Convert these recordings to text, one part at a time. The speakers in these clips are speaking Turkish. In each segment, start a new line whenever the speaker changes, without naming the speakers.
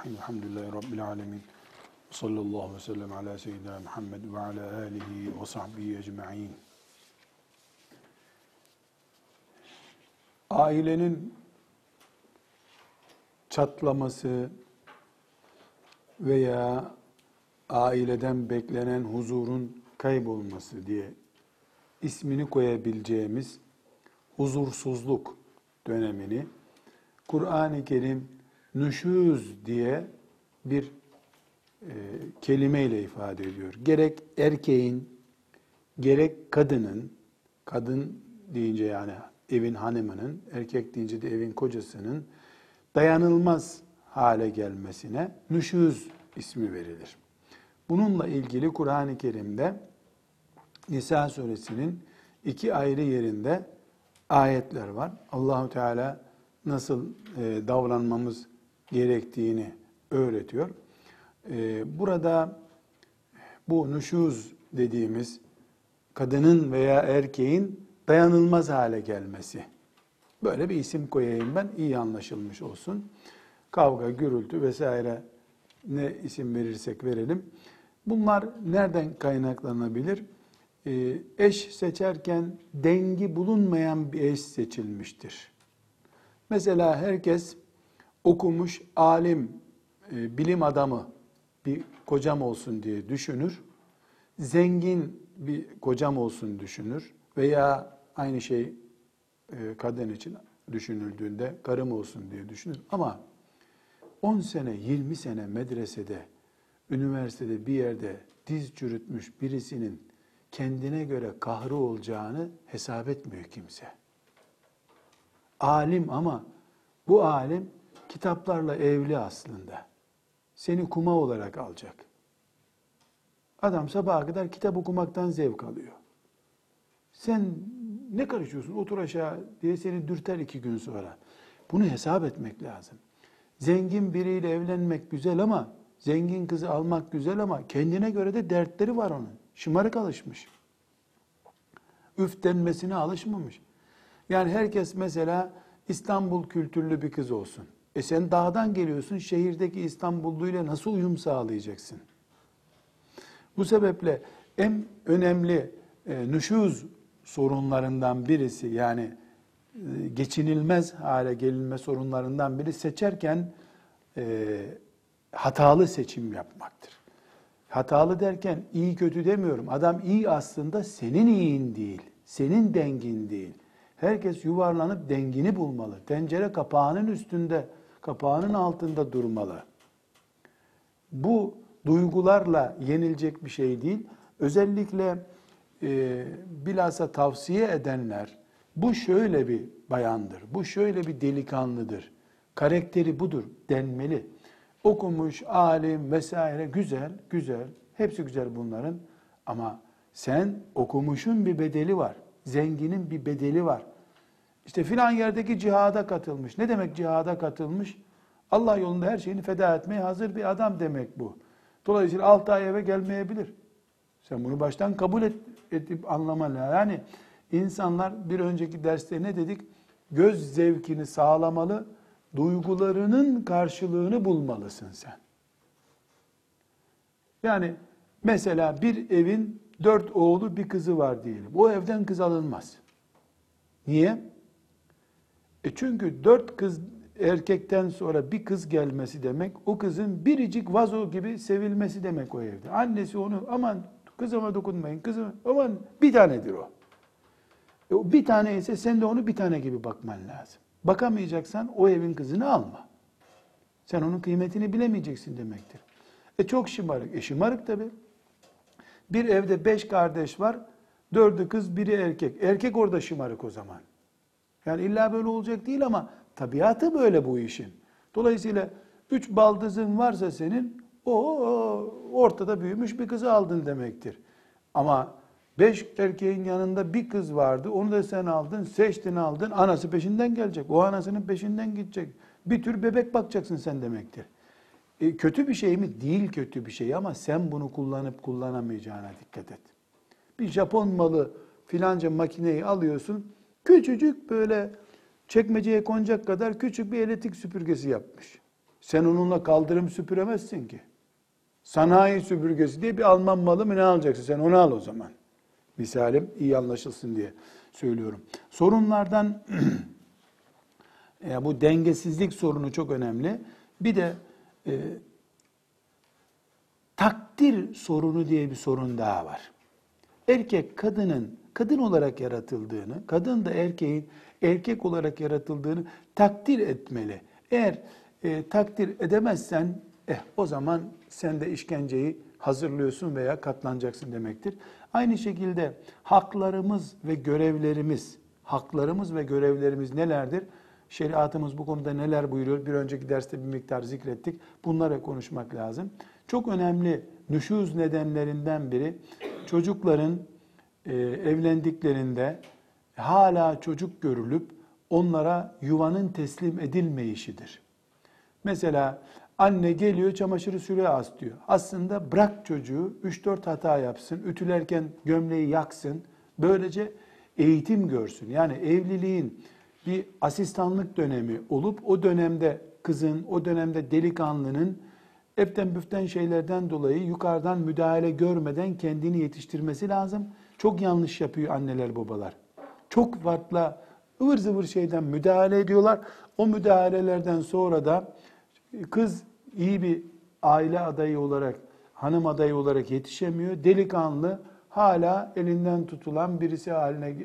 Bismillahirrahmanirrahim. Elhamdülillahi Rabbil alemin. Sallallahu ve sellem ala seyyidina Muhammed ve ala alihi ve sahbihi ecma'in. Ailenin çatlaması veya aileden beklenen huzurun kaybolması diye ismini koyabileceğimiz huzursuzluk dönemini Kur'an-ı Kerim nüşuz diye bir e, kelimeyle ifade ediyor. Gerek erkeğin, gerek kadının, kadın deyince yani evin hanımının, erkek deyince de evin kocasının dayanılmaz hale gelmesine nüşuz ismi verilir. Bununla ilgili Kur'an-ı Kerim'de Nisa suresinin iki ayrı yerinde ayetler var. Allahu Teala nasıl e, davranmamız gerektiğini öğretiyor. E, burada bu nüşuz dediğimiz kadının veya erkeğin dayanılmaz hale gelmesi. Böyle bir isim koyayım ben iyi anlaşılmış olsun. Kavga, gürültü vesaire ne isim verirsek verelim. Bunlar nereden kaynaklanabilir? Ee, eş seçerken dengi bulunmayan bir eş seçilmiştir. Mesela herkes okumuş, alim, e, bilim adamı bir kocam olsun diye düşünür. Zengin bir kocam olsun düşünür. Veya aynı şey e, kadın için düşünüldüğünde karım olsun diye düşünür. Ama 10 sene, 20 sene medresede, üniversitede bir yerde diz çürütmüş birisinin kendine göre kahrı olacağını hesap etmiyor kimse. Alim ama bu alim kitaplarla evli aslında. Seni kuma olarak alacak. Adam sabaha kadar kitap okumaktan zevk alıyor. Sen ne karışıyorsun otur aşağı diye seni dürter iki gün sonra. Bunu hesap etmek lazım. Zengin biriyle evlenmek güzel ama zengin kızı almak güzel ama kendine göre de dertleri var onun. Şımarık alışmış. Üf denmesine alışmamış. Yani herkes mesela İstanbul kültürlü bir kız olsun. E sen dağdan geliyorsun, şehirdeki İstanbulluyla nasıl uyum sağlayacaksın? Bu sebeple en önemli e, nüşuz sorunlarından birisi yani e, geçinilmez hale gelinme sorunlarından biri seçerken e, hatalı seçim yapmaktır. Hatalı derken iyi kötü demiyorum. Adam iyi aslında senin iyin değil, senin dengin değil. Herkes yuvarlanıp dengini bulmalı. Tencere kapağının üstünde, kapağının altında durmalı. Bu duygularla yenilecek bir şey değil. Özellikle e, bilhassa tavsiye edenler, bu şöyle bir bayandır, bu şöyle bir delikanlıdır, karakteri budur denmeli. Okumuş, alim vesaire güzel, güzel, hepsi güzel bunların ama sen okumuşun bir bedeli var, zenginin bir bedeli var. İşte filan yerdeki cihada katılmış. Ne demek cihada katılmış? Allah yolunda her şeyini feda etmeye hazır bir adam demek bu. Dolayısıyla 6 ay eve gelmeyebilir. Sen bunu baştan kabul et, edip anlaman. Yani insanlar bir önceki derste ne dedik? Göz zevkini sağlamalı, duygularının karşılığını bulmalısın sen. Yani mesela bir evin dört oğlu bir kızı var diyelim. O evden kız alınmaz. Niye? E çünkü dört kız erkekten sonra bir kız gelmesi demek o kızın biricik vazo gibi sevilmesi demek o evde. Annesi onu aman kızıma dokunmayın kızım aman bir tanedir o. E o bir tane ise sen de onu bir tane gibi bakman lazım. Bakamayacaksan o evin kızını alma. Sen onun kıymetini bilemeyeceksin demektir. E çok şımarık. E şımarık tabi. Bir evde beş kardeş var. Dördü kız, biri erkek. Erkek orada şımarık o zaman. Yani illa böyle olacak değil ama tabiatı böyle bu işin. Dolayısıyla üç baldızın varsa senin o ortada büyümüş bir kızı aldın demektir. Ama beş erkeğin yanında bir kız vardı. Onu da sen aldın, seçtin aldın. Anası peşinden gelecek. O anasının peşinden gidecek. Bir tür bebek bakacaksın sen demektir. E, kötü bir şey mi? Değil kötü bir şey ama sen bunu kullanıp kullanamayacağına dikkat et. Bir Japon malı filanca makineyi alıyorsun. Küçücük böyle çekmeceye konacak kadar küçük bir elektrik süpürgesi yapmış. Sen onunla kaldırım süpüremezsin ki. Sanayi süpürgesi diye bir Alman malı mı ne alacaksın? Sen onu al o zaman. Misalim iyi anlaşılsın diye söylüyorum. Sorunlardan ya bu dengesizlik sorunu çok önemli. Bir de e, takdir sorunu diye bir sorun daha var. Erkek kadının kadın olarak yaratıldığını, kadın da erkeğin erkek olarak yaratıldığını takdir etmeli. Eğer e, takdir edemezsen eh, o zaman sen de işkenceyi hazırlıyorsun veya katlanacaksın demektir. Aynı şekilde haklarımız ve görevlerimiz, haklarımız ve görevlerimiz nelerdir? Şeriatımız bu konuda neler buyuruyor? Bir önceki derste bir miktar zikrettik. Bunlara konuşmak lazım. Çok önemli nüşuz nedenlerinden biri çocukların e, evlendiklerinde hala çocuk görülüp onlara yuvanın teslim edilmeyişidir. Mesela anne geliyor çamaşırı sürüye as diyor. Aslında bırak çocuğu 3-4 hata yapsın, ütülerken gömleği yaksın. Böylece eğitim görsün. Yani evliliğin bir asistanlık dönemi olup o dönemde kızın, o dönemde delikanlının eften büften şeylerden dolayı yukarıdan müdahale görmeden kendini yetiştirmesi lazım. Çok yanlış yapıyor anneler babalar. Çok farklı ıvır zıvır şeyden müdahale ediyorlar. O müdahalelerden sonra da kız iyi bir aile adayı olarak, hanım adayı olarak yetişemiyor. Delikanlı hala elinden tutulan birisi haline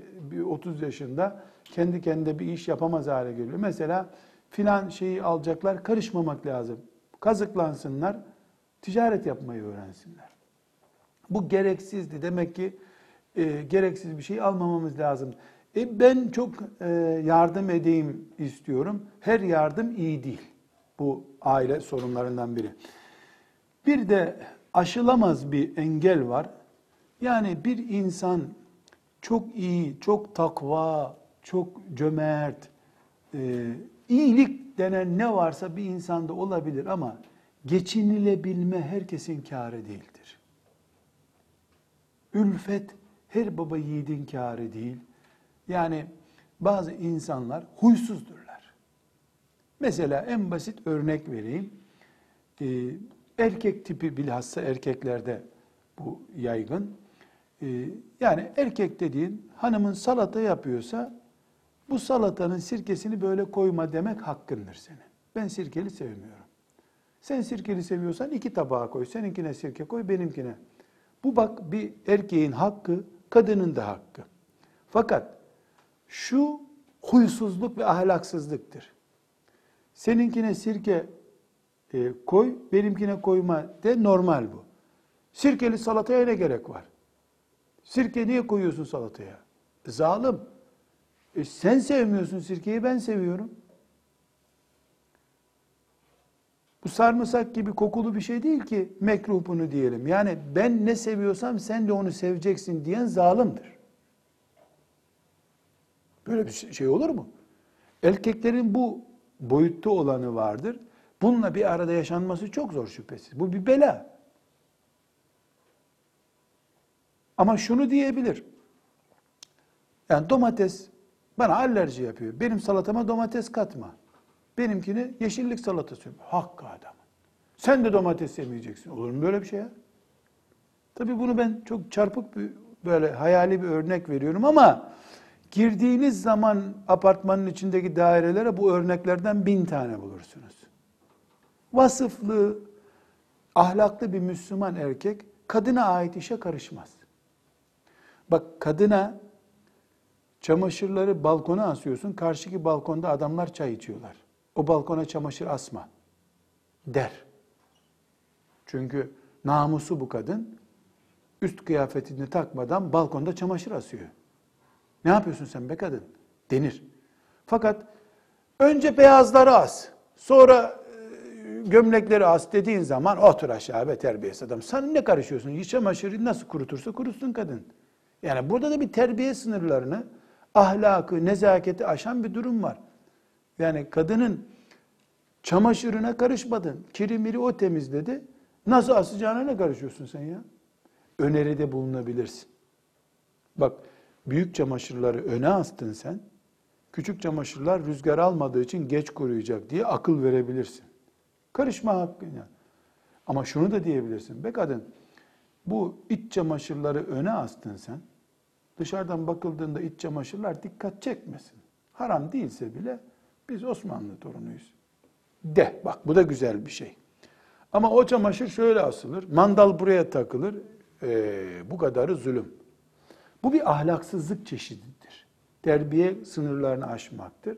30 yaşında kendi kendine bir iş yapamaz hale geliyor. Mesela filan şeyi alacaklar karışmamak lazım. Kazıklansınlar, ticaret yapmayı öğrensinler. Bu gereksizdi. Demek ki e, gereksiz bir şey almamamız lazım. E, ben çok e, yardım edeyim istiyorum. Her yardım iyi değil. Bu aile sorunlarından biri. Bir de aşılamaz bir engel var. Yani bir insan çok iyi, çok takva, çok cömert, e, iyilik denen ne varsa bir insanda olabilir ama geçinilebilme herkesin kârı değildir. Ülfet her baba yiğidin kârı değil. Yani bazı insanlar huysuzdurlar. Mesela en basit örnek vereyim. Ee, erkek tipi bilhassa erkeklerde bu yaygın. Ee, yani erkek dediğin hanımın salata yapıyorsa bu salatanın sirkesini böyle koyma demek hakkındır senin. Ben sirkeli sevmiyorum. Sen sirkeli seviyorsan iki tabağa koy. Seninkine sirke koy, benimkine. Bu bak bir erkeğin hakkı, kadının da hakkı. Fakat şu huysuzluk ve ahlaksızlıktır. Seninkine sirke e, koy, benimkine koyma de normal bu. Sirkeli salataya ne gerek var? Sirke niye koyuyorsun salataya? Zalim. E sen sevmiyorsun sirkeyi, ben seviyorum. Bu sarımsak gibi kokulu bir şey değil ki mekruh bunu diyelim. Yani ben ne seviyorsam sen de onu seveceksin diyen zalimdir. Böyle bir şey olur mu? Erkeklerin bu boyutta olanı vardır. Bununla bir arada yaşanması çok zor şüphesiz. Bu bir bela. Ama şunu diyebilir. Yani domates bana alerji yapıyor. Benim salatama domates katma. Benimkini yeşillik salatası. Hakkı adam. Sen de domates yemeyeceksin. Olur mu böyle bir şey ya? Tabii bunu ben çok çarpık bir böyle hayali bir örnek veriyorum ama girdiğiniz zaman apartmanın içindeki dairelere bu örneklerden bin tane bulursunuz. Vasıflı, ahlaklı bir Müslüman erkek kadına ait işe karışmaz. Bak kadına çamaşırları balkona asıyorsun. Karşıki balkonda adamlar çay içiyorlar. O balkona çamaşır asma der. Çünkü namusu bu kadın. Üst kıyafetini takmadan balkonda çamaşır asıyor. Ne yapıyorsun sen be kadın? Denir. Fakat önce beyazları as, sonra e, gömlekleri as dediğin zaman otur aşağı be terbiyesiz adam. Sen ne karışıyorsun? Çamaşırı nasıl kurutursa kurutsun kadın. Yani burada da bir terbiye sınırlarını, ahlakı, nezaketi aşan bir durum var. Yani kadının çamaşırına karışmadın. Kirimiri o temizledi. Nasıl asacağına ne karışıyorsun sen ya? Öneride bulunabilirsin. Bak büyük çamaşırları öne astın sen. Küçük çamaşırlar rüzgar almadığı için geç kuruyacak diye akıl verebilirsin. Karışma hakkına. Ama şunu da diyebilirsin. Be kadın bu iç çamaşırları öne astın sen. Dışarıdan bakıldığında iç çamaşırlar dikkat çekmesin. Haram değilse bile biz Osmanlı torunuyuz. De bak bu da güzel bir şey. Ama o çamaşır şöyle asılır. Mandal buraya takılır. Ee, bu kadarı zulüm. Bu bir ahlaksızlık çeşididir. Terbiye sınırlarını aşmaktır.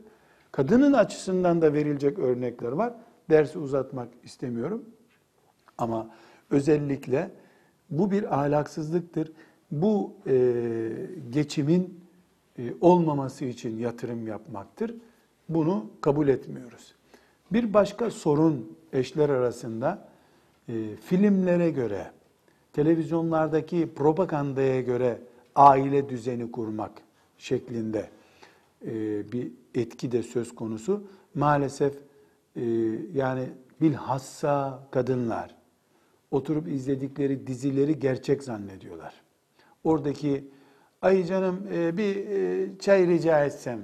Kadının açısından da verilecek örnekler var. Dersi uzatmak istemiyorum. Ama özellikle bu bir ahlaksızlıktır. Bu e, geçimin e, olmaması için yatırım yapmaktır. Bunu kabul etmiyoruz. Bir başka sorun eşler arasında e, filmlere göre, televizyonlardaki propagandaya göre aile düzeni kurmak şeklinde e, bir etki de söz konusu. Maalesef e, yani bilhassa kadınlar oturup izledikleri dizileri gerçek zannediyorlar. Oradaki ay canım e, bir çay rica etsem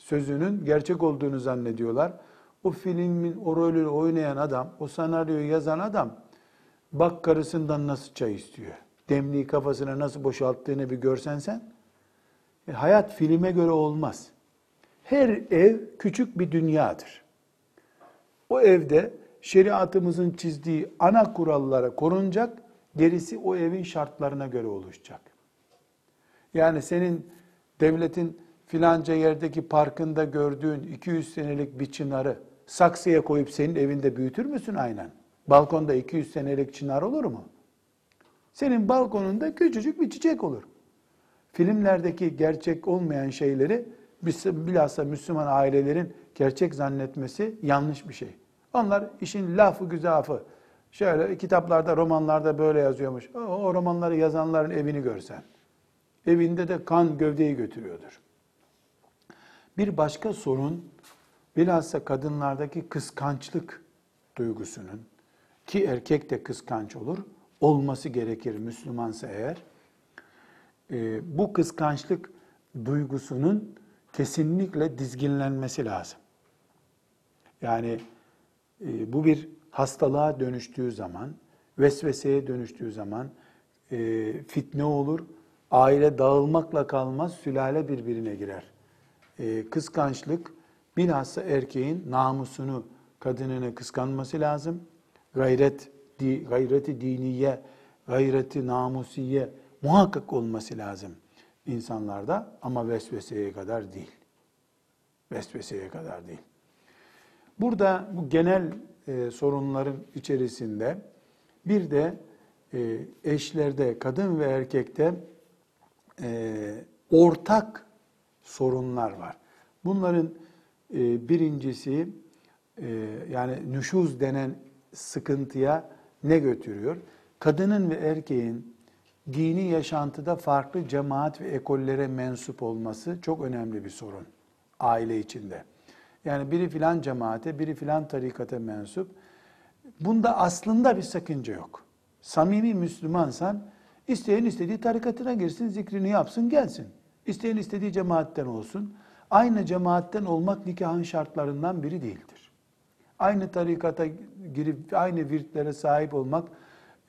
sözünün gerçek olduğunu zannediyorlar. O filmin o rolü oynayan adam, o senaryoyu yazan adam bak karısından nasıl çay istiyor. Demliği kafasına nasıl boşalttığını bir görsen sen. E, hayat filme göre olmaz. Her ev küçük bir dünyadır. O evde şeriatımızın çizdiği ana kurallara korunacak, gerisi o evin şartlarına göre oluşacak. Yani senin devletin filanca yerdeki parkında gördüğün 200 senelik bir çınarı saksıya koyup senin evinde büyütür müsün aynen? Balkonda 200 senelik çınar olur mu? Senin balkonunda küçücük bir çiçek olur. Filmlerdeki gerçek olmayan şeyleri bilhassa Müslüman ailelerin gerçek zannetmesi yanlış bir şey. Onlar işin lafı güzafı. Şöyle kitaplarda, romanlarda böyle yazıyormuş. O, o romanları yazanların evini görsen. Evinde de kan gövdeyi götürüyordur. Bir başka sorun bilhassa kadınlardaki kıskançlık duygusunun ki erkek de kıskanç olur olması gerekir Müslümansa eğer. E, bu kıskançlık duygusunun kesinlikle dizginlenmesi lazım. Yani e, bu bir hastalığa dönüştüğü zaman, vesveseye dönüştüğü zaman e, fitne olur, aile dağılmakla kalmaz, sülale birbirine girer. E, kıskançlık bilhassa erkeğin namusunu, kadınını kıskanması lazım. Gayret, di, gayreti diniye, gayreti namusiye muhakkak olması lazım insanlarda ama vesveseye kadar değil. Vesveseye kadar değil. Burada bu genel e, sorunların içerisinde bir de e, eşlerde, kadın ve erkekte e, ortak sorunlar var. Bunların e, birincisi e, yani nüşuz denen sıkıntıya ne götürüyor? Kadının ve erkeğin dini yaşantıda farklı cemaat ve ekollere mensup olması çok önemli bir sorun aile içinde. Yani biri filan cemaate, biri filan tarikata mensup. Bunda aslında bir sakınca yok. Samimi Müslümansan isteyen istediği tarikatına girsin, zikrini yapsın, gelsin. İsteyen istediği cemaatten olsun. Aynı cemaatten olmak nikahın şartlarından biri değildir. Aynı tarikata girip aynı virtlere sahip olmak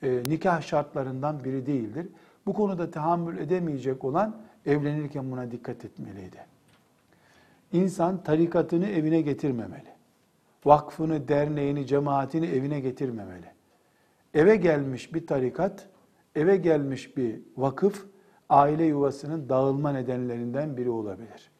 e, nikah şartlarından biri değildir. Bu konuda tahammül edemeyecek olan evlenirken buna dikkat etmeliydi. İnsan tarikatını evine getirmemeli. Vakfını, derneğini, cemaatini evine getirmemeli. Eve gelmiş bir tarikat, eve gelmiş bir vakıf, aile yuvasının dağılma nedenlerinden biri olabilir.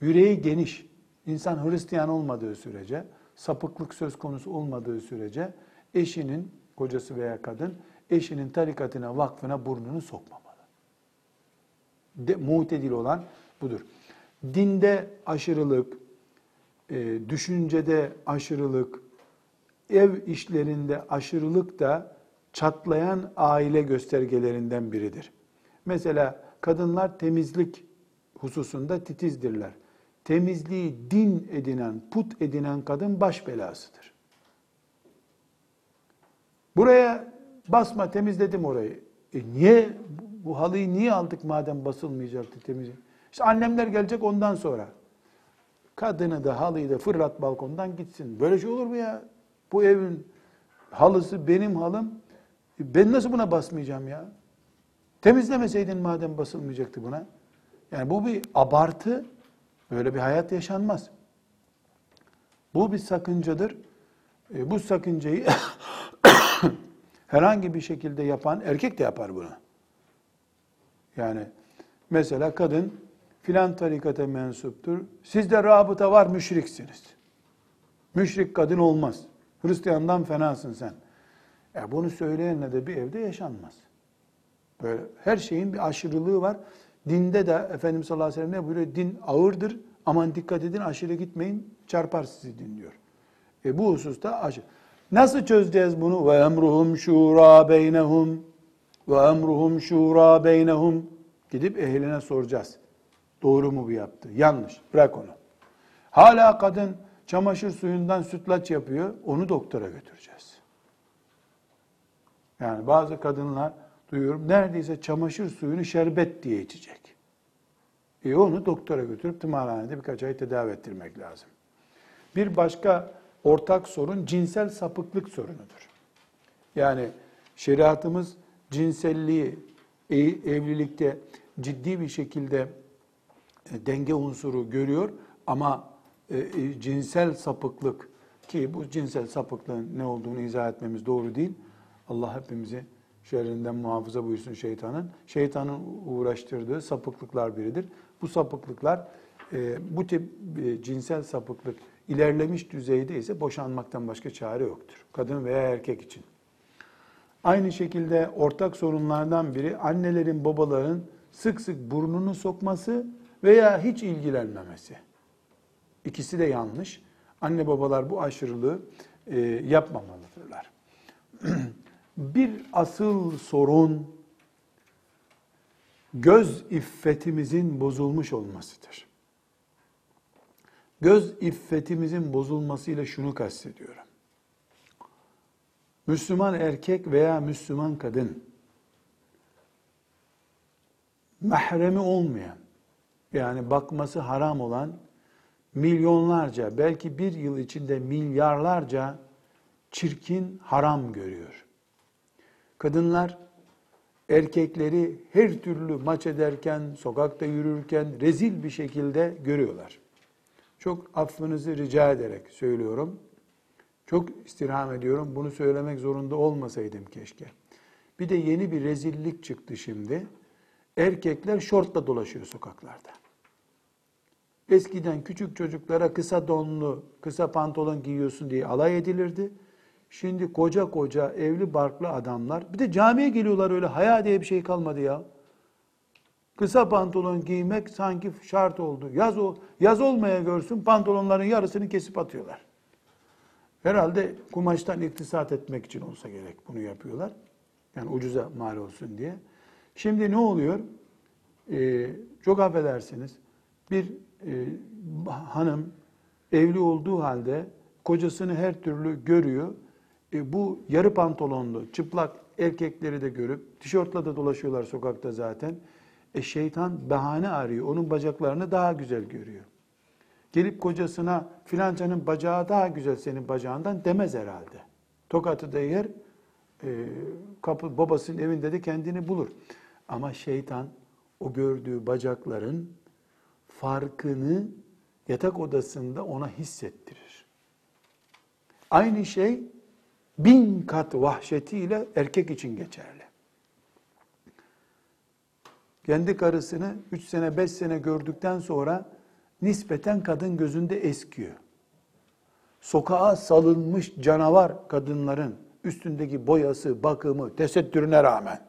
Yüreği geniş, insan Hristiyan olmadığı sürece, sapıklık söz konusu olmadığı sürece eşinin, kocası veya kadın, eşinin tarikatına, vakfına burnunu sokmamalı. De, mutedil olan budur. Dinde aşırılık, e, düşüncede aşırılık, ev işlerinde aşırılık da çatlayan aile göstergelerinden biridir. Mesela kadınlar temizlik hususunda titizdirler. Temizliği din edinen, put edinen kadın baş belasıdır. Buraya basma temizledim orayı. E niye bu halıyı niye aldık madem basılmayacaktı temizlik? İşte annemler gelecek ondan sonra. Kadını da halıyı da fırlat balkondan gitsin. Böyle şey olur mu ya? Bu evin halısı benim halım. E, Ben nasıl buna basmayacağım ya? Temizlemeseydin madem basılmayacaktı buna. Yani bu bir abartı. Böyle bir hayat yaşanmaz. Bu bir sakıncadır. E, bu sakıncayı herhangi bir şekilde yapan erkek de yapar bunu. Yani mesela kadın filan tarikata mensuptur. Sizde rabıta var müşriksiniz. Müşrik kadın olmaz. Hristiyandan fenasın sen. E bunu söyleyenle de bir evde yaşanmaz. Böyle her şeyin bir aşırılığı var. Dinde de Efendimiz sallallahu aleyhi ve sellem ne buyuruyor? Din ağırdır. Aman dikkat edin aşırı gitmeyin. Çarpar sizi din diyor. E bu hususta aşırı. Nasıl çözeceğiz bunu? Ve emruhum şura beynehum. Ve emruhum şura beynehum. Gidip ehline soracağız. Doğru mu bu yaptı? Yanlış. Bırak onu. Hala kadın çamaşır suyundan sütlaç yapıyor. Onu doktora götüreceğiz. Yani bazı kadınlar duyuyorum neredeyse çamaşır suyunu şerbet diye içecek. E onu doktora götürüp tımarhanede birkaç ay tedavi ettirmek lazım. Bir başka ortak sorun cinsel sapıklık sorunudur. Yani şeriatımız cinselliği e- evlilikte ciddi bir şekilde e, denge unsuru görüyor ama e, cinsel sapıklık ki bu cinsel sapıklığın ne olduğunu izah etmemiz doğru değil. Allah hepimizi şerrinden muhafaza buyursun şeytanın. Şeytanın uğraştırdığı sapıklıklar biridir. Bu sapıklıklar e, bu tip e, cinsel sapıklık ilerlemiş düzeyde ise boşanmaktan başka çare yoktur. Kadın veya erkek için. Aynı şekilde ortak sorunlardan biri annelerin, babaların sık sık burnunu sokması veya hiç ilgilenmemesi. İkisi de yanlış. Anne babalar bu aşırılığı e, yapmamalıdırlar. Bir asıl sorun göz iffetimizin bozulmuş olmasıdır. Göz iffetimizin bozulmasıyla şunu kastediyorum. Müslüman erkek veya Müslüman kadın mahremi olmayan yani bakması haram olan milyonlarca belki bir yıl içinde milyarlarca çirkin haram görüyor. Kadınlar erkekleri her türlü maç ederken, sokakta yürürken rezil bir şekilde görüyorlar. Çok affınızı rica ederek söylüyorum. Çok istirham ediyorum. Bunu söylemek zorunda olmasaydım keşke. Bir de yeni bir rezillik çıktı şimdi. Erkekler şortla dolaşıyor sokaklarda. Eskiden küçük çocuklara kısa donlu, kısa pantolon giyiyorsun diye alay edilirdi. Şimdi koca koca evli barklı adamlar, bir de camiye geliyorlar öyle haya diye bir şey kalmadı ya. Kısa pantolon giymek sanki şart oldu. Yaz o yaz olmaya görsün pantolonların yarısını kesip atıyorlar. Herhalde kumaştan iktisat etmek için olsa gerek bunu yapıyorlar. Yani ucuza mal olsun diye. Şimdi ne oluyor? Ee, çok affedersiniz. Bir e, hanım evli olduğu halde kocasını her türlü görüyor. E, bu yarı pantolonlu, çıplak erkekleri de görüp, tişörtle de dolaşıyorlar sokakta zaten. E şeytan bahane arıyor. Onun bacaklarını daha güzel görüyor. Gelip kocasına filancanın bacağı daha güzel senin bacağından demez herhalde. Tokatı da yer, e, kapı, babasının evinde de kendini bulur. Ama şeytan o gördüğü bacakların farkını yatak odasında ona hissettirir. Aynı şey bin kat vahşetiyle erkek için geçerli. Kendi karısını 3 sene 5 sene gördükten sonra nispeten kadın gözünde eskiyor. Sokağa salınmış canavar kadınların üstündeki boyası, bakımı, tesettürüne rağmen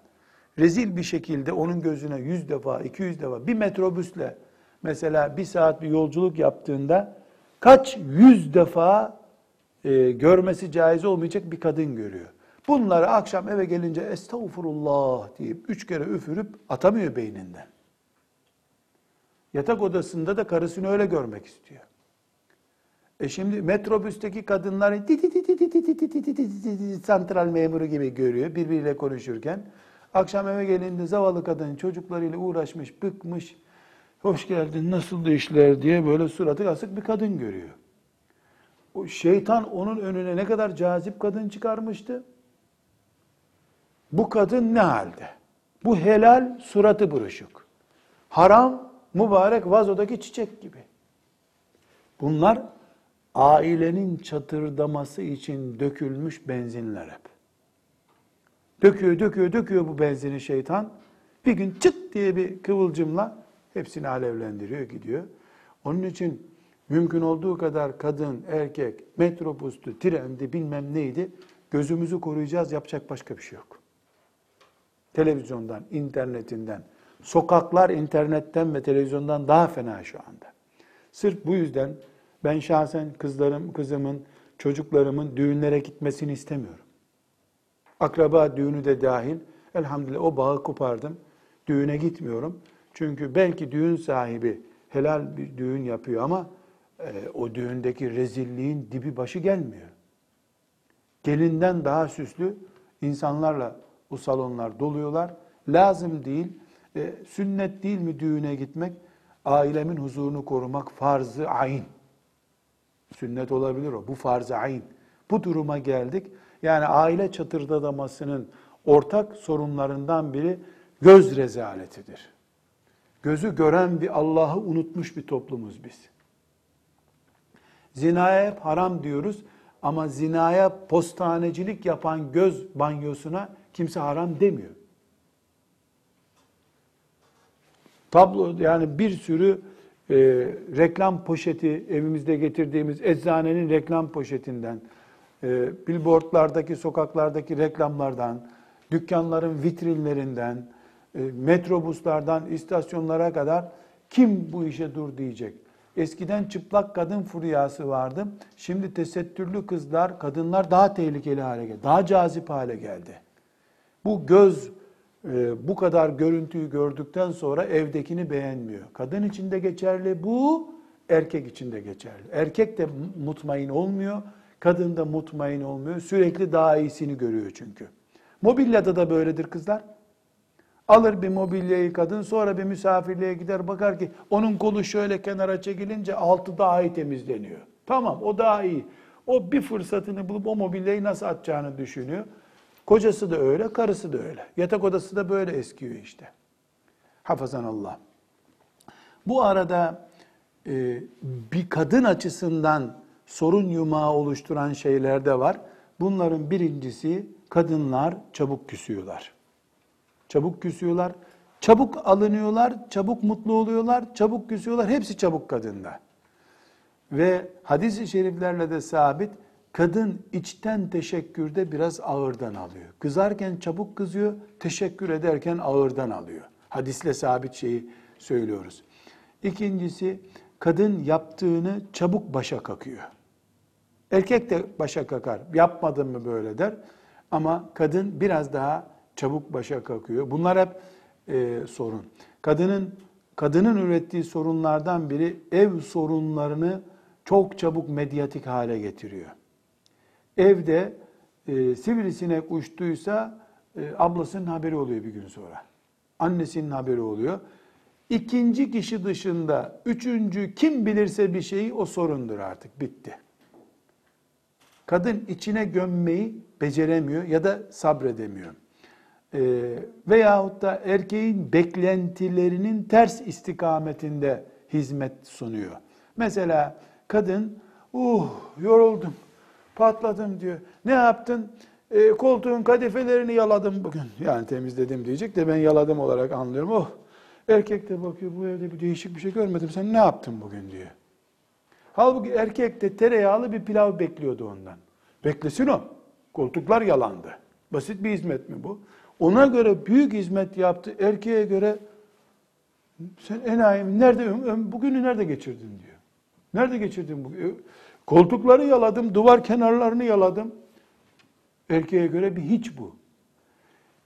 rezil bir şekilde onun gözüne 100 defa, 200 defa bir metrobüsle mesela bir saat bir yolculuk yaptığında kaç yüz defa e, görmesi caiz olmayacak bir kadın görüyor. Bunları akşam eve gelince estağfurullah deyip üç kere üfürüp atamıyor beyninden. Yatak odasında da karısını öyle görmek istiyor. E şimdi metrobüsteki kadınları di di di di di di di di di di di di di di di santral memuru gibi görüyor birbiriyle konuşurken. Akşam eve gelince zavallı kadın çocuklarıyla uğraşmış, bıkmış. Hoş geldin, nasıldı işler diye böyle suratı asık bir kadın görüyor o şeytan onun önüne ne kadar cazip kadın çıkarmıştı? Bu kadın ne halde? Bu helal suratı buruşuk. Haram mübarek vazodaki çiçek gibi. Bunlar ailenin çatırdaması için dökülmüş benzinler hep. Döküyor, döküyor, döküyor bu benzini şeytan. Bir gün çıt diye bir kıvılcımla hepsini alevlendiriyor, gidiyor. Onun için mümkün olduğu kadar kadın, erkek, metrobustu, trendi, bilmem neydi, gözümüzü koruyacağız, yapacak başka bir şey yok. Televizyondan, internetinden, sokaklar internetten ve televizyondan daha fena şu anda. Sırf bu yüzden ben şahsen kızlarım, kızımın, çocuklarımın düğünlere gitmesini istemiyorum. Akraba düğünü de dahil. Elhamdülillah o bağı kopardım. Düğüne gitmiyorum. Çünkü belki düğün sahibi helal bir düğün yapıyor ama e, o düğündeki rezilliğin dibi başı gelmiyor. Gelinden daha süslü insanlarla o salonlar doluyorlar. Lazım değil, e, sünnet değil mi düğüne gitmek? Ailemin huzurunu korumak farz-ı ayn. Sünnet olabilir o. Bu farz-ı ayn. Bu duruma geldik. Yani aile çatırdadamasının ortak sorunlarından biri göz rezaletidir. Gözü gören bir Allah'ı unutmuş bir toplumuz biz. Zinaya hep haram diyoruz ama zinaya postanecilik yapan göz banyosuna kimse haram demiyor. Tablo yani bir sürü e, reklam poşeti evimizde getirdiğimiz eczanenin reklam poşetinden, e, billboardlardaki, sokaklardaki reklamlardan, dükkanların vitrinlerinden, e, metrobuslardan istasyonlara kadar kim bu işe dur diyecek? Eskiden çıplak kadın furyası vardı. Şimdi tesettürlü kızlar, kadınlar daha tehlikeli hale geldi. Daha cazip hale geldi. Bu göz e, bu kadar görüntüyü gördükten sonra evdekini beğenmiyor. Kadın için de geçerli bu, erkek için de geçerli. Erkek de mutmain olmuyor, kadın da mutmain olmuyor. Sürekli daha iyisini görüyor çünkü. Mobilyada da böyledir kızlar. Alır bir mobilyayı kadın sonra bir misafirliğe gider bakar ki onun kolu şöyle kenara çekilince altı daha iyi temizleniyor. Tamam o daha iyi. O bir fırsatını bulup o mobilyayı nasıl atacağını düşünüyor. Kocası da öyle, karısı da öyle. Yatak odası da böyle eskiyor işte. Hafazan Allah. Bu arada e, bir kadın açısından sorun yumağı oluşturan şeyler de var. Bunların birincisi kadınlar çabuk küsüyorlar. Çabuk küsüyorlar, çabuk alınıyorlar, çabuk mutlu oluyorlar, çabuk küsüyorlar. Hepsi çabuk kadında. Ve hadis-i şeriflerle de sabit kadın içten teşekkürde biraz ağırdan alıyor. Kızarken çabuk kızıyor, teşekkür ederken ağırdan alıyor. Hadisle sabit şeyi söylüyoruz. İkincisi kadın yaptığını çabuk başa kakıyor. Erkek de başa kakar. Yapmadın mı böyle der. Ama kadın biraz daha çabuk başa kakıyor. Bunlar hep e, sorun. Kadının kadının ürettiği sorunlardan biri ev sorunlarını çok çabuk medyatik hale getiriyor. Evde e, sivrisinek uçtuysa e, ablasının haberi oluyor bir gün sonra. Annesinin haberi oluyor. İkinci kişi dışında üçüncü kim bilirse bir şeyi o sorundur artık bitti. Kadın içine gömmeyi beceremiyor ya da sabredemiyor. Ee, veyahut da erkeğin beklentilerinin ters istikametinde hizmet sunuyor. Mesela kadın, uh yoruldum, patladım diyor. Ne yaptın? E, koltuğun kadefelerini yaladım bugün. Yani temizledim diyecek de ben yaladım olarak anlıyorum. Oh erkek de bakıyor bu evde bir değişik bir şey görmedim. Sen ne yaptın bugün diyor. Halbuki erkek de tereyağlı bir pilav bekliyordu ondan. Beklesin o. Koltuklar yalandı. Basit bir hizmet mi bu? Ona göre büyük hizmet yaptı. Erkeğe göre sen enayi nerede bugünü nerede geçirdin diyor. Nerede geçirdin bugün? Koltukları yaladım, duvar kenarlarını yaladım. Erkeğe göre bir hiç bu.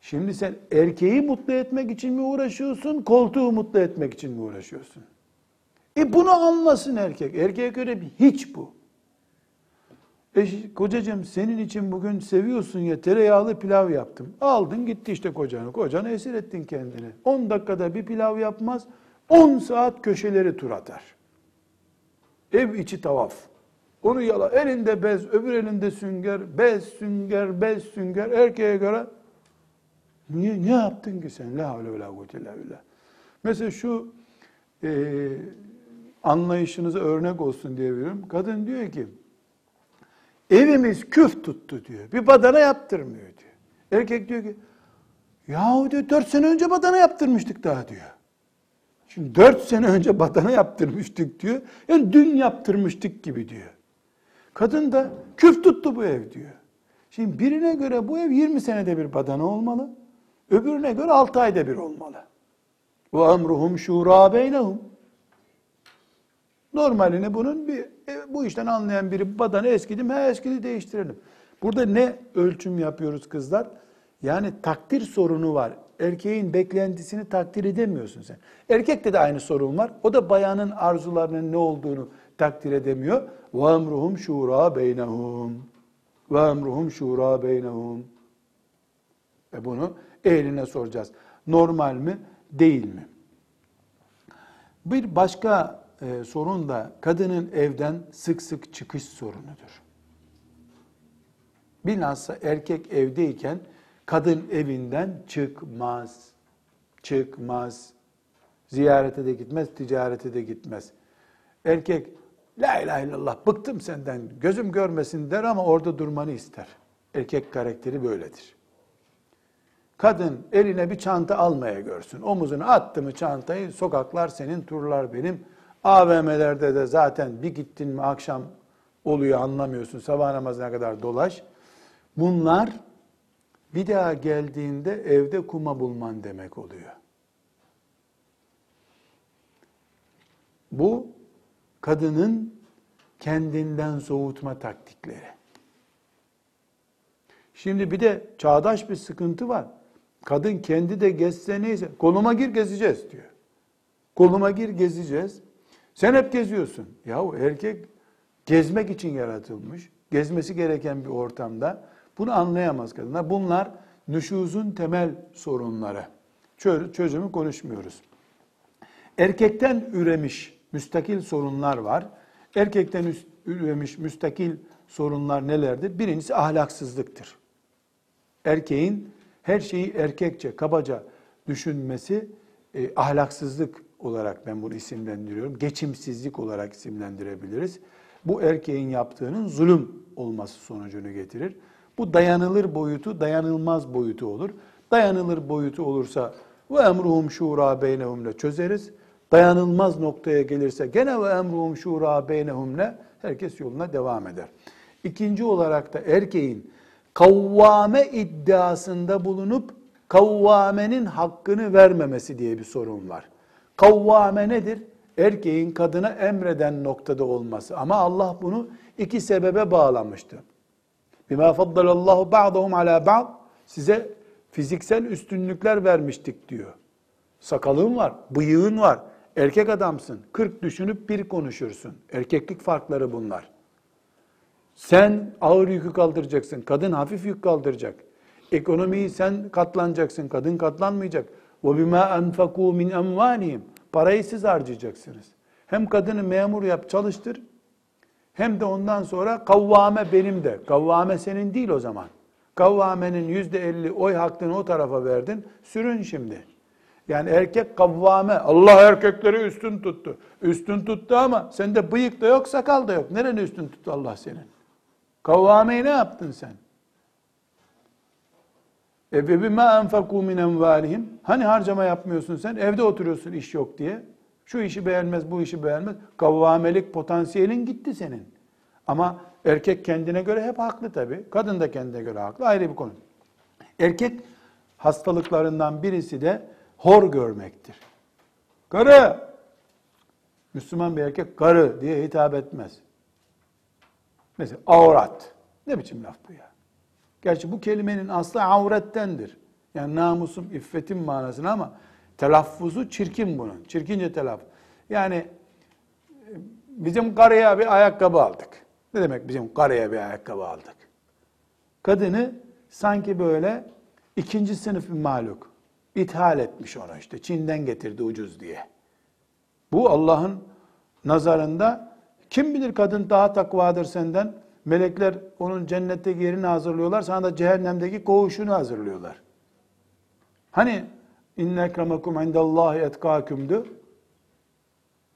Şimdi sen erkeği mutlu etmek için mi uğraşıyorsun, koltuğu mutlu etmek için mi uğraşıyorsun? E bunu anlasın erkek. Erkeğe göre bir hiç bu. E kocacığım senin için bugün seviyorsun ya tereyağlı pilav yaptım. Aldın gitti işte kocanı. Kocanı esir ettin kendini. 10 dakikada bir pilav yapmaz. 10 saat köşeleri tur atar. Ev içi tavaf. Onu yala. Elinde bez, öbür elinde sünger. Bez, sünger, bez, sünger. Erkeğe göre niye ne yaptın ki sen? La havle ve la kuvvete illa. Mesela şu e, anlayışınıza örnek olsun diye veriyorum. Kadın diyor ki evimiz küf tuttu diyor. Bir badana yaptırmıyor diyor. Erkek diyor ki yahu diyor dört sene önce badana yaptırmıştık daha diyor. Şimdi dört sene önce badana yaptırmıştık diyor. Yani dün yaptırmıştık gibi diyor. Kadın da küf tuttu bu ev diyor. Şimdi birine göre bu ev 20 senede bir badana olmalı. Öbürüne göre 6 ayda bir olmalı. Ve emruhum şura beynehum. Normalini bunun bir e, bu işten anlayan biri badana eskidi mi? Ha eskidi değiştirelim. Burada ne ölçüm yapıyoruz kızlar? Yani takdir sorunu var. Erkeğin beklentisini takdir edemiyorsun sen. Erkekte de aynı sorun var. O da bayanın arzularının ne olduğunu takdir edemiyor. Ve emruhum şura beynehum. Ve emruhum şura beynehum. E bunu ehline soracağız. Normal mi, değil mi? Bir başka e, sorun da kadının evden sık sık çıkış sorunudur. Bilhassa erkek evdeyken kadın evinden çıkmaz. Çıkmaz. Ziyarete de gitmez, ticarete de gitmez. Erkek la ilahe illallah bıktım senden gözüm görmesin der ama orada durmanı ister. Erkek karakteri böyledir. Kadın eline bir çanta almaya görsün. Omuzuna attı mı çantayı sokaklar senin, turlar benim. AVM'lerde de zaten bir gittin mi akşam oluyor anlamıyorsun. Sabah namazına kadar dolaş. Bunlar bir daha geldiğinde evde kuma bulman demek oluyor. Bu kadının kendinden soğutma taktikleri. Şimdi bir de çağdaş bir sıkıntı var. Kadın kendi de gezse neyse koluma gir gezeceğiz diyor. Koluma gir gezeceğiz. Sen hep geziyorsun. Yahu erkek gezmek için yaratılmış. Gezmesi gereken bir ortamda. Bunu anlayamaz kadınlar. Bunlar nüşuzun temel sorunları. Çözümü konuşmuyoruz. Erkekten üremiş müstakil sorunlar var. Erkekten üremiş müstakil sorunlar nelerdir? Birincisi ahlaksızlıktır. Erkeğin her şeyi erkekçe, kabaca düşünmesi e, ahlaksızlık olarak ben bunu isimlendiriyorum. Geçimsizlik olarak isimlendirebiliriz. Bu erkeğin yaptığının zulüm olması sonucunu getirir. Bu dayanılır boyutu, dayanılmaz boyutu olur. Dayanılır boyutu olursa ve emruhum şura beynehumle çözeriz. Dayanılmaz noktaya gelirse gene ve emruhum şura beynehumle herkes yoluna devam eder. İkinci olarak da erkeğin kavvame iddiasında bulunup kavvamenin hakkını vermemesi diye bir sorun var. Kavvame nedir? Erkeğin kadına emreden noktada olması. Ama Allah bunu iki sebebe bağlamıştı. Bima faddalallahu ba'dahum ala ba'd. Size fiziksel üstünlükler vermiştik diyor. Sakalın var, bıyığın var. Erkek adamsın. Kırk düşünüp bir konuşursun. Erkeklik farkları bunlar. Sen ağır yükü kaldıracaksın. Kadın hafif yük kaldıracak. Ekonomiyi sen katlanacaksın. Kadın katlanmayacak. Ve bima enfaku min emvanihim. Parayı siz harcayacaksınız. Hem kadını memur yap çalıştır hem de ondan sonra kavvame benim de. Kavvame senin değil o zaman. Kavvamenin yüzde elli oy hakkını o tarafa verdin. Sürün şimdi. Yani erkek kavvame. Allah erkekleri üstün tuttu. Üstün tuttu ama sende bıyık da yok, sakal da yok. Nereni üstün tuttu Allah senin? Kavvameyi ne yaptın sen? E ve bima enfaku min envalihim. Hani harcama yapmıyorsun sen? Evde oturuyorsun iş yok diye. Şu işi beğenmez, bu işi beğenmez. Kavvamelik potansiyelin gitti senin. Ama erkek kendine göre hep haklı tabii. Kadın da kendine göre haklı. Ayrı bir konu. Erkek hastalıklarından birisi de hor görmektir. Karı! Müslüman bir erkek karı diye hitap etmez. Mesela avrat. Ne biçim laf bu ya? Gerçi bu kelimenin aslı avrettendir. Yani namusum, iffetim manasına ama telaffuzu çirkin bunun. Çirkince telaffuz. Yani bizim karıya bir ayakkabı aldık. Ne demek bizim karıya bir ayakkabı aldık? Kadını sanki böyle ikinci sınıf bir maluk. ithal etmiş ona işte. Çin'den getirdi ucuz diye. Bu Allah'ın nazarında Kim bilir kadın daha takvadır senden. Melekler onun cennetteki yerini hazırlıyorlar. Sana da cehennemdeki koğuşunu hazırlıyorlar. Hani inne ekremekum indallahi etkâkümdü.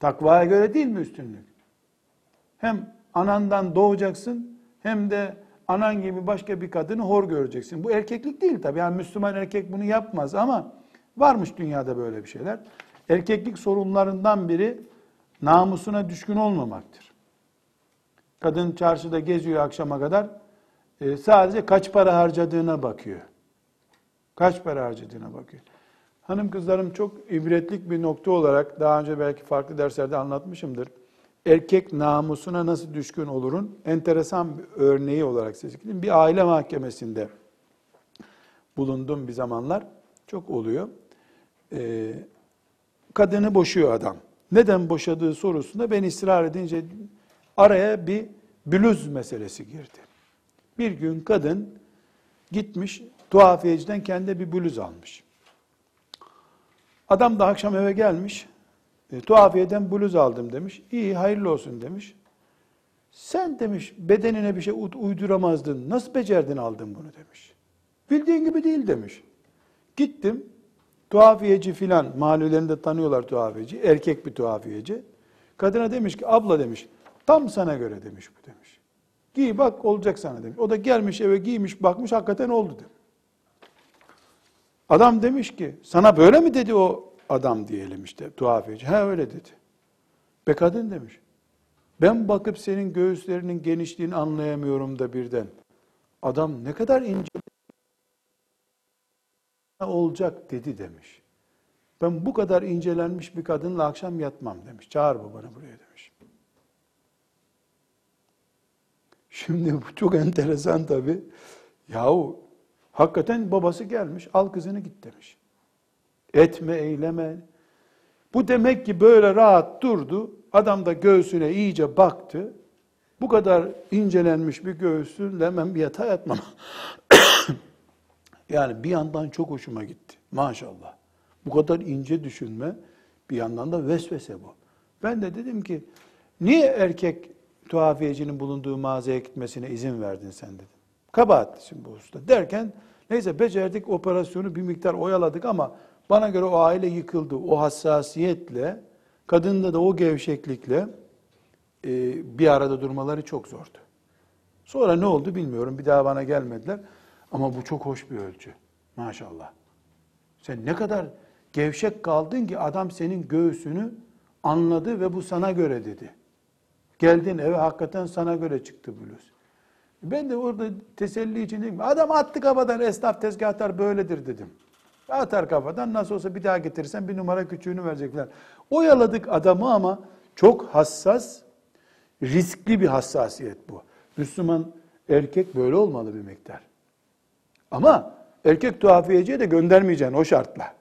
Takvaya göre değil mi üstünlük? Hem anandan doğacaksın hem de anan gibi başka bir kadını hor göreceksin. Bu erkeklik değil tabii. Yani Müslüman erkek bunu yapmaz ama varmış dünyada böyle bir şeyler. Erkeklik sorunlarından biri namusuna düşkün olmamaktır. Kadın çarşıda geziyor akşama kadar. e, sadece kaç para harcadığına bakıyor. Kaç para harcadığına bakıyor. Hanım kızlarım çok ibretlik bir nokta olarak daha önce belki farklı derslerde anlatmışımdır. Erkek namusuna nasıl düşkün olurun enteresan bir örneği olarak size. Bir aile mahkemesinde bulundum bir zamanlar. Çok oluyor. Ee, kadını boşuyor adam. Neden boşadığı sorusunda ben ısrar edince araya bir bluz meselesi girdi. Bir gün kadın gitmiş tuhafiyeciden kendi bir bluz almış. Adam da akşam eve gelmiş. E, tuhafiyeden bluz aldım demiş. İyi hayırlı olsun demiş. Sen demiş bedenine bir şey uyduramazdın. Nasıl becerdin aldın bunu demiş. Bildiğin gibi değil demiş. Gittim. Tuhafiyeci filan mahallelerinde tanıyorlar tuhafiyeci. Erkek bir tuhafiyeci. Kadına demiş ki abla demiş tam sana göre demiş bu demiş. Giy bak olacak sana demiş. O da gelmiş eve giymiş bakmış hakikaten oldu demiş. Adam demiş ki sana böyle mi dedi o adam diyelim işte tuhafiyeci. Ha öyle dedi. Be kadın demiş. Ben bakıp senin göğüslerinin genişliğini anlayamıyorum da birden. Adam ne kadar ince olacak dedi demiş. Ben bu kadar incelenmiş bir kadınla akşam yatmam demiş. Çağır babanı buraya demiş. Şimdi bu çok enteresan tabii. Yahu hakikaten babası gelmiş al kızını git demiş. Etme eyleme. Bu demek ki böyle rahat durdu. Adam da göğsüne iyice baktı. Bu kadar incelenmiş bir göğsünle hemen bir yatağa yatmam. yani bir yandan çok hoşuma gitti. Maşallah. Bu kadar ince düşünme bir yandan da vesvese bu. Ben de dedim ki niye erkek tuhafiyecinin bulunduğu mağazaya gitmesine izin verdin sen dedim. Kabahatlisin bu usta. Derken neyse becerdik operasyonu bir miktar oyaladık ama bana göre o aile yıkıldı. O hassasiyetle, kadında da o gevşeklikle e, bir arada durmaları çok zordu. Sonra ne oldu bilmiyorum. Bir daha bana gelmediler. Ama bu çok hoş bir ölçü. Maşallah. Sen ne kadar gevşek kaldın ki adam senin göğsünü anladı ve bu sana göre dedi. Geldin eve hakikaten sana göre çıktı bluz. Ben de orada teselli için dedim. Adam attı kafadan esnaf tezgahtar böyledir dedim. Atar kafadan nasıl olsa bir daha getirirsen bir numara küçüğünü verecekler. Oyaladık adamı ama çok hassas, riskli bir hassasiyet bu. Müslüman erkek böyle olmalı bir miktar. Ama erkek tuhafiyeciye de göndermeyeceksin o şartla.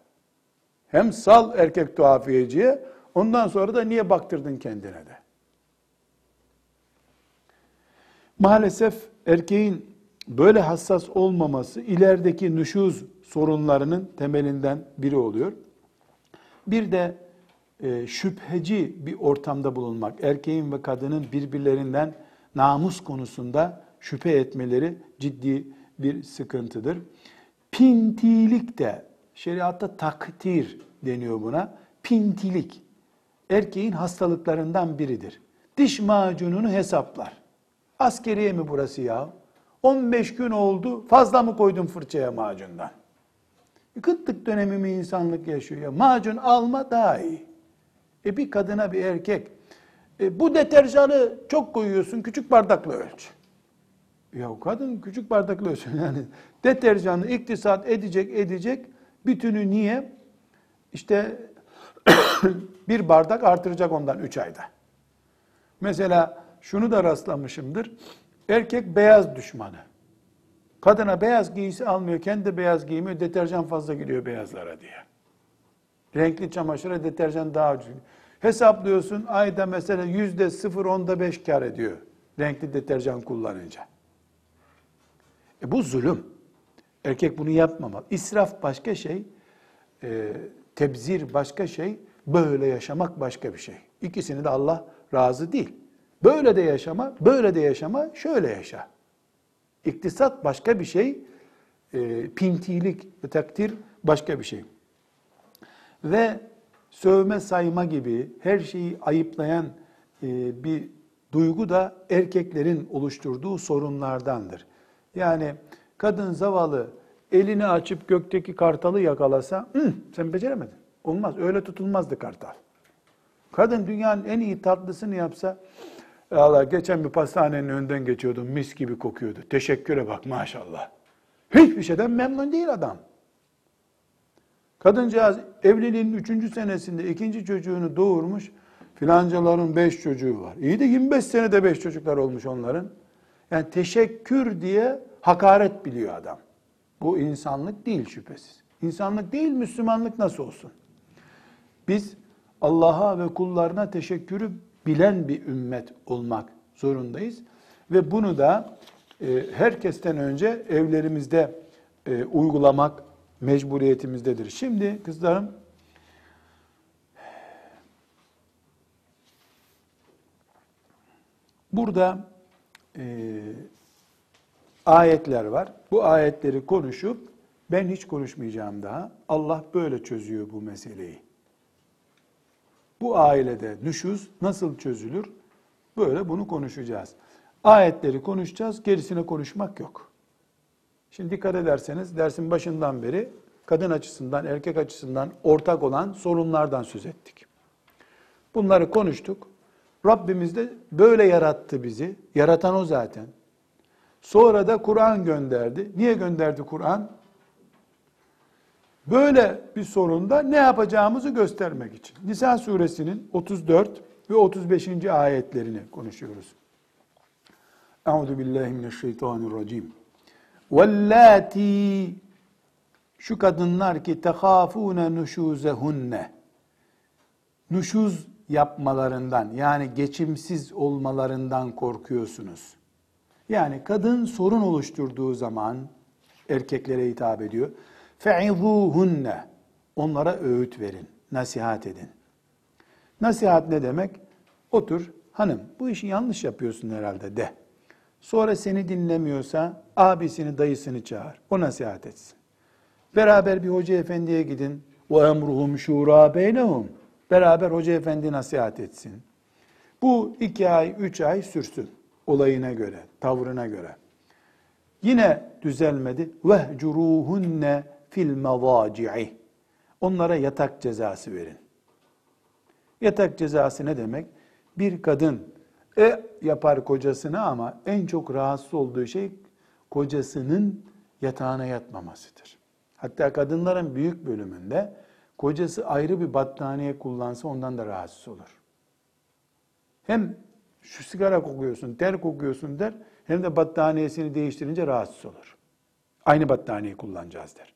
Hem sal erkek tuhafiyeciye, ondan sonra da niye baktırdın kendine de. Maalesef erkeğin böyle hassas olmaması ilerideki nüşuz sorunlarının temelinden biri oluyor. Bir de e, şüpheci bir ortamda bulunmak, erkeğin ve kadının birbirlerinden namus konusunda şüphe etmeleri ciddi bir sıkıntıdır. Pintilik de şeriatta takdir deniyor buna. Pintilik erkeğin hastalıklarından biridir. Diş macununu hesaplar. Askeriye mi burası ya? 15 gün oldu fazla mı koydun fırçaya macundan? Kıtlık dönemi mi insanlık yaşıyor ya? Macun alma daha iyi. E bir kadına bir erkek e, bu deterjanı çok koyuyorsun küçük bardakla ölç. Ya kadın küçük bardakla ölçün yani. Deterjanı iktisat edecek edecek bütünü niye? İşte bir bardak artıracak ondan 3 ayda. Mesela şunu da rastlamışımdır. Erkek beyaz düşmanı. Kadına beyaz giysi almıyor, kendi beyaz giymiyor, deterjan fazla giriyor beyazlara diye. Renkli çamaşıra deterjan daha ucuz. Hesaplıyorsun ayda mesela yüzde sıfır onda beş kar ediyor renkli deterjan kullanınca. E bu zulüm. Erkek bunu yapmamalı. İsraf başka şey, e, tebzir başka şey, böyle yaşamak başka bir şey. İkisini de Allah razı değil. Böyle de yaşama, böyle de yaşama, şöyle yaşa. İktisat başka bir şey, e, pintilik ve takdir başka bir şey. Ve sövme sayma gibi her şeyi ayıplayan e, bir duygu da erkeklerin oluşturduğu sorunlardandır. Yani kadın zavallı elini açıp gökteki kartalı yakalasa, Hı, sen beceremedin. Olmaz, öyle tutulmazdı kartal. Kadın dünyanın en iyi tatlısını yapsa, Allah geçen bir pastanenin önünden geçiyordum, mis gibi kokuyordu. Teşekküre bak maşallah. Hiçbir şeyden memnun değil adam. Kadıncağız evliliğin üçüncü senesinde ikinci çocuğunu doğurmuş. Filancaların beş çocuğu var. İyi de 25 senede beş çocuklar olmuş onların. Yani teşekkür diye hakaret biliyor adam. Bu insanlık değil şüphesiz. İnsanlık değil, Müslümanlık nasıl olsun? Biz Allah'a ve kullarına teşekkürü bilen bir ümmet olmak zorundayız. Ve bunu da e, herkesten önce evlerimizde e, uygulamak mecburiyetimizdedir. Şimdi kızlarım burada e, ayetler var. Bu ayetleri konuşup ben hiç konuşmayacağım daha. Allah böyle çözüyor bu meseleyi. Bu ailede nüşuz nasıl çözülür? Böyle bunu konuşacağız. Ayetleri konuşacağız, gerisine konuşmak yok. Şimdi dikkat ederseniz dersin başından beri kadın açısından, erkek açısından ortak olan sorunlardan söz ettik. Bunları konuştuk. Rabbimiz de böyle yarattı bizi. Yaratan o zaten. Sonra da Kur'an gönderdi. Niye gönderdi Kur'an? Böyle bir sorunda ne yapacağımızı göstermek için. Nisa suresinin 34 ve 35. ayetlerini konuşuyoruz. Euzu billahi mineşşeytanirracim. Vellati şu kadınlar ki tehafune nuşuzehunne nuşuz yapmalarından yani geçimsiz olmalarından korkuyorsunuz. Yani kadın sorun oluşturduğu zaman erkeklere hitap ediyor. Fe'izuhunne onlara öğüt verin, nasihat edin. Nasihat ne demek? Otur, hanım bu işi yanlış yapıyorsun herhalde de. Sonra seni dinlemiyorsa abisini, dayısını çağır. O nasihat etsin. Beraber bir hoca efendiye gidin. O emruhum şura beynehum. Beraber hoca efendi nasihat etsin. Bu iki ay, üç ay sürsün. Olayına göre, tavrına göre. Yine düzelmedi. Vehcuruhunne fil mevaci'i. Onlara yatak cezası verin. Yatak cezası ne demek? Bir kadın e yapar kocasına ama en çok rahatsız olduğu şey kocasının yatağına yatmamasıdır. Hatta kadınların büyük bölümünde kocası ayrı bir battaniye kullansa ondan da rahatsız olur. Hem şu sigara kokuyorsun, ter kokuyorsun der, hem de battaniyesini değiştirince rahatsız olur. Aynı battaniyeyi kullanacağız der.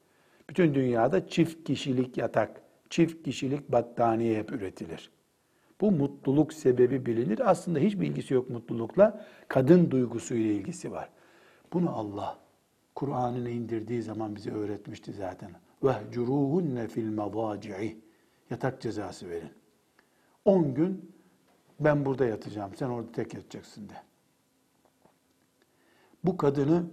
Bütün dünyada çift kişilik yatak, çift kişilik battaniye hep üretilir. Bu mutluluk sebebi bilinir. Aslında hiçbir ilgisi yok mutlulukla. Kadın duygusuyla ilgisi var. Bunu Allah Kur'an'ını indirdiği zaman bize öğretmişti zaten. Vehcuruhunne fil medaci'i. Yatak cezası verin. 10 gün ben burada yatacağım, sen orada tek yatacaksın de. Bu kadını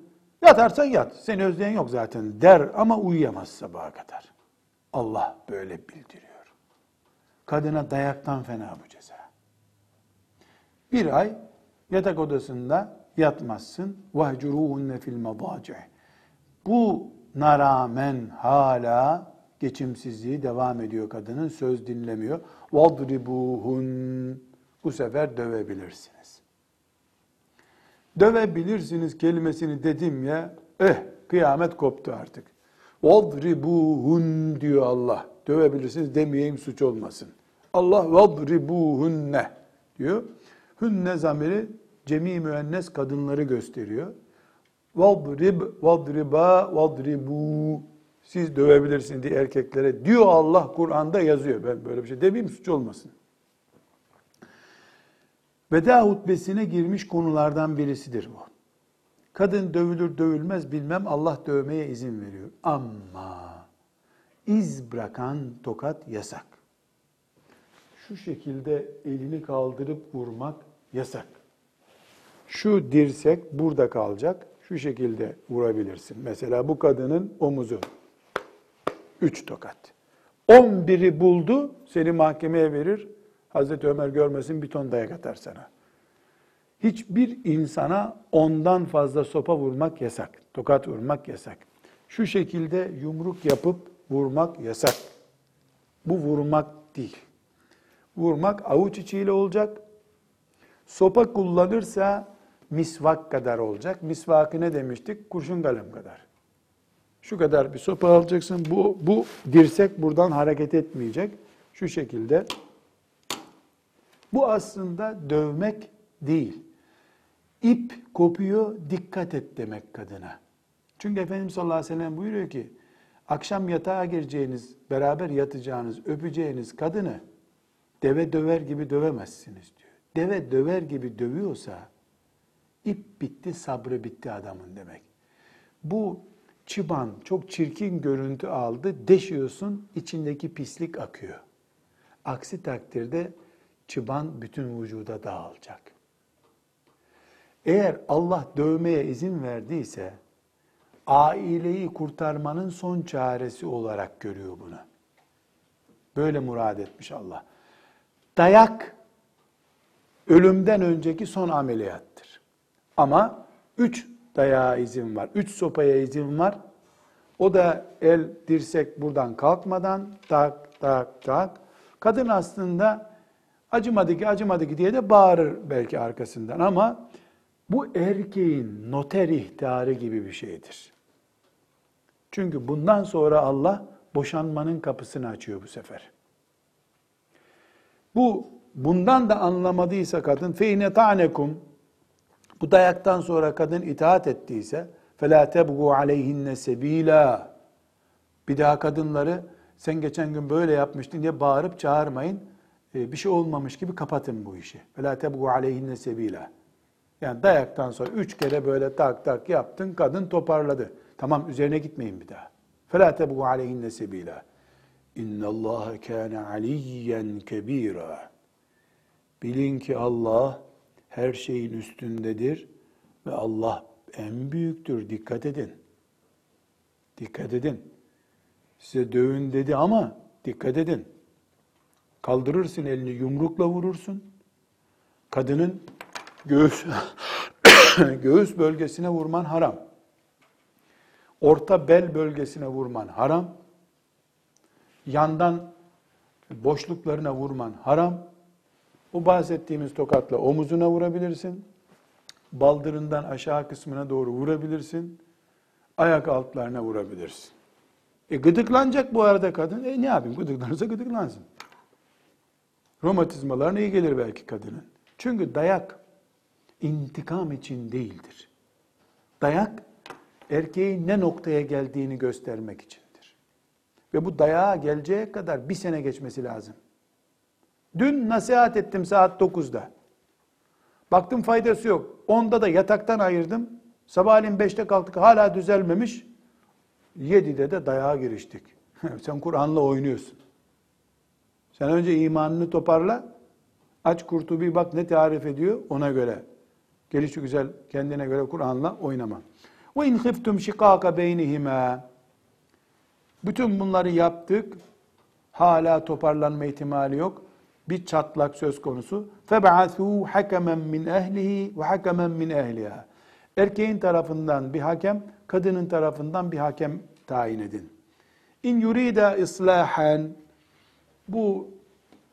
Yatarsan yat, seni özleyen yok zaten der ama uyuyamaz sabaha kadar. Allah böyle bildiriyor. Kadına dayaktan fena bu ceza. Bir ay yatak odasında yatmazsın. Vahcuruhunne fil madaci. Bu na rağmen hala geçimsizliği devam ediyor kadının. Söz dinlemiyor. Vadribuhun. Bu sefer dövebilirsiniz dövebilirsiniz kelimesini dedim ya, eh kıyamet koptu artık. Vadribuhun diyor Allah. Dövebilirsiniz demeyeyim suç olmasın. Allah vadribuhunne diyor. Hünne zamiri cemi müennes kadınları gösteriyor. Vadrib, vadriba, vadribu. Siz dövebilirsiniz diye erkeklere diyor Allah Kur'an'da yazıyor. Ben böyle bir şey demeyeyim suç olmasın. Veda hutbesine girmiş konulardan birisidir bu. Kadın dövülür dövülmez bilmem Allah dövmeye izin veriyor. Ama iz bırakan tokat yasak şu şekilde elini kaldırıp vurmak yasak. Şu dirsek burada kalacak. Şu şekilde vurabilirsin. Mesela bu kadının omuzu. Üç tokat. On biri buldu, seni mahkemeye verir. Hazreti Ömer görmesin bir ton dayak atar sana. Hiçbir insana ondan fazla sopa vurmak yasak. Tokat vurmak yasak. Şu şekilde yumruk yapıp vurmak yasak. Bu vurmak değil. Vurmak avuç içiyle olacak. Sopa kullanırsa misvak kadar olacak. Misvakı ne demiştik? Kurşun kalem kadar. Şu kadar bir sopa alacaksın. Bu, bu dirsek buradan hareket etmeyecek. Şu şekilde. Bu aslında dövmek değil. İp kopuyor, dikkat et demek kadına. Çünkü Efendimiz sallallahu aleyhi ve sellem buyuruyor ki, akşam yatağa gireceğiniz, beraber yatacağınız, öpeceğiniz kadını deve döver gibi dövemezsiniz diyor. Deve döver gibi dövüyorsa, ip bitti, sabrı bitti adamın demek. Bu çıban çok çirkin görüntü aldı, deşiyorsun, içindeki pislik akıyor. Aksi takdirde çıban bütün vücuda dağılacak. Eğer Allah dövmeye izin verdiyse, aileyi kurtarmanın son çaresi olarak görüyor bunu. Böyle murad etmiş Allah. Dayak ölümden önceki son ameliyattır. Ama üç dayağa izin var, üç sopaya izin var. O da el, dirsek buradan kalkmadan tak tak tak. Kadın aslında acımadı ki acımadı ki diye de bağırır belki arkasından ama bu erkeğin noter ihtarı gibi bir şeydir. Çünkü bundan sonra Allah boşanmanın kapısını açıyor bu sefer. Bu bundan da anlamadıysa kadın feyne tanekum bu dayaktan sonra kadın itaat ettiyse fela tebgu aleyhinne sebila bir daha kadınları sen geçen gün böyle yapmıştın diye bağırıp çağırmayın Bir şey olmamış gibi kapatın bu işi. فَلَا تَبْغُوا عَلَيْهِنَّ سَب۪يلًا Yani dayaktan sonra üç kere böyle tak tak yaptın, kadın toparladı. Tamam üzerine gitmeyin bir daha. فَلَا تَبْغُوا عَلَيْهِنَّ سَب۪يلًا اِنَّ اللّٰهَ كَانَ عَلِيًّا كَب۪يرًا Bilin ki Allah her şeyin üstündedir ve Allah en büyüktür. Dikkat edin. Dikkat edin. Size dövün dedi ama dikkat edin. Kaldırırsın elini yumrukla vurursun. Kadının göğüs göğüs bölgesine vurman haram. Orta bel bölgesine vurman haram. Yandan boşluklarına vurman haram. Bu bahsettiğimiz tokatla omuzuna vurabilirsin. Baldırından aşağı kısmına doğru vurabilirsin. Ayak altlarına vurabilirsin. E gıdıklanacak bu arada kadın. E ne yapayım gıdıklanırsa gıdıklansın. Romatizmalarına iyi gelir belki kadının. Çünkü dayak intikam için değildir. Dayak erkeğin ne noktaya geldiğini göstermek içindir. Ve bu dayağa geleceğe kadar bir sene geçmesi lazım. Dün nasihat ettim saat 9'da. Baktım faydası yok. 10'da da yataktan ayırdım. Sabahleyin 5'te kalktık hala düzelmemiş. 7'de de dayağa giriştik. Sen Kur'an'la oynuyorsun. Sen önce imanını toparla. Aç Kurtubi bak ne tarif ediyor ona göre. Gelişi güzel kendine göre Kur'an'la oynama. Ve in khiftum şikaka beynihima. Bütün bunları yaptık. Hala toparlanma ihtimali yok. Bir çatlak söz konusu. Feb'athu hakemen min ehlihi ve hakemen min ehliha. Erkeğin tarafından bir hakem, kadının tarafından bir hakem tayin edin. İn yurida islahen bu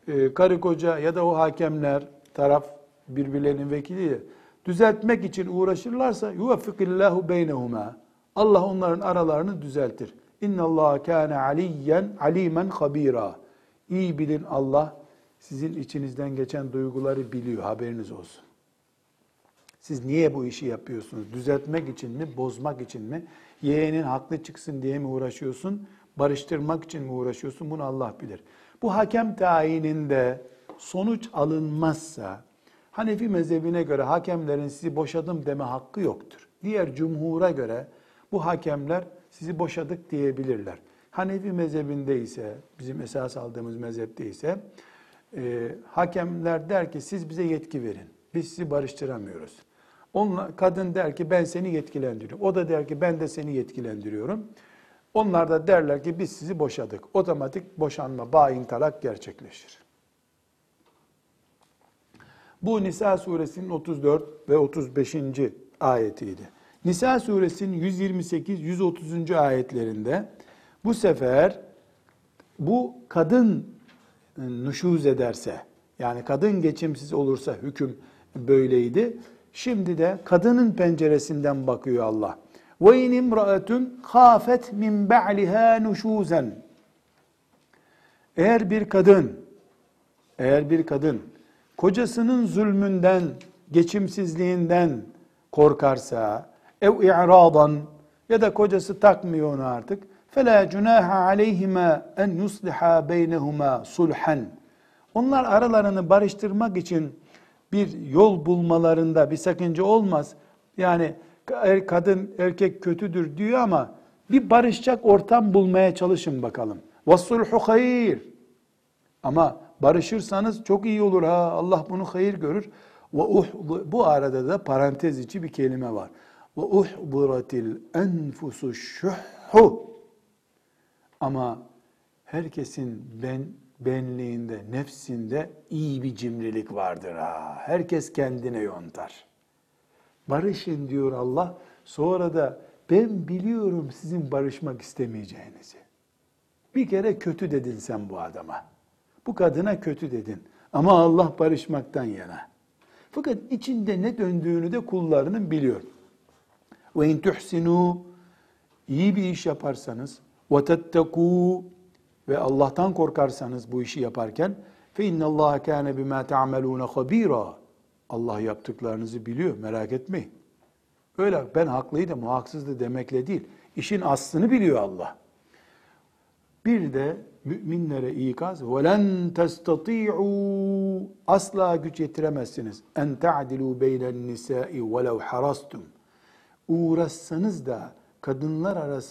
e, karı koca ya da o hakemler taraf birbirlerinin vekili düzeltmek için uğraşırlarsa yuvaffikillahu beynehuma. Allah onların aralarını düzeltir. İnna Allah kana aliyen alimen habira. İyi bilin Allah sizin içinizden geçen duyguları biliyor, haberiniz olsun. Siz niye bu işi yapıyorsunuz? Düzeltmek için mi, bozmak için mi? Yeğenin haklı çıksın diye mi uğraşıyorsun? Barıştırmak için mi uğraşıyorsun? Bunu Allah bilir. Bu hakem tayininde sonuç alınmazsa, Hanefi mezhebine göre hakemlerin sizi boşadım deme hakkı yoktur. Diğer cumhura göre bu hakemler sizi boşadık diyebilirler. Hanefi mezhebinde ise, bizim esas aldığımız mezhepte ise, e, hakemler der ki siz bize yetki verin. Biz sizi barıştıramıyoruz. Onunla, kadın der ki ben seni yetkilendiriyorum. O da der ki ben de seni yetkilendiriyorum. Onlar da derler ki biz sizi boşadık. Otomatik boşanma, bain talak gerçekleşir. Bu Nisa suresinin 34 ve 35. ayetiydi. Nisa suresinin 128-130. ayetlerinde bu sefer bu kadın e, nüşuz ederse, yani kadın geçimsiz olursa hüküm böyleydi. Şimdi de kadının penceresinden bakıyor Allah. Ve in imraetun khafet min ba'liha nuşuzen. Eğer bir kadın eğer bir kadın kocasının zulmünden, geçimsizliğinden korkarsa, ev i'radan ya da kocası takmıyor onu artık. Fela cunaha aleyhima en yusliha beynehuma sulhan. Onlar aralarını barıştırmak için bir yol bulmalarında bir sakınca olmaz. Yani Er, kadın erkek kötüdür diyor ama bir barışacak ortam bulmaya çalışın bakalım. Vassulhu hayır. Ama barışırsanız çok iyi olur ha. Allah bunu hayır görür. Ve bu arada da parantez içi bir kelime var. Ve uhdiratil enfusu şuhhu. Ama herkesin ben benliğinde, nefsinde iyi bir cimrilik vardır ha. Herkes kendine yontar. Barışın diyor Allah. Sonra da ben biliyorum sizin barışmak istemeyeceğinizi. Bir kere kötü dedin sen bu adama. Bu kadına kötü dedin. Ama Allah barışmaktan yana. Fakat içinde ne döndüğünü de kullarının biliyor. Ve in tuhsinu iyi bir iş yaparsanız ve tettekû ve Allah'tan korkarsanız bu işi yaparken fe innallaha kana bima ta'malun habira. Allah yaptıklarınızı biliyor. Merak etmeyin. Öyle ben haklıydım, o haksızdı demekle değil. İşin aslını biliyor Allah. Bir de müminlere ikaz وَلَنْ تَسْتَطِيعُوا Asla güç yetiremezsiniz. اَنْ تَعْدِلُوا بَيْنَ النِّسَاءِ وَلَوْ حَرَسْتُمْ Uğraşsanız da kadınlar arasında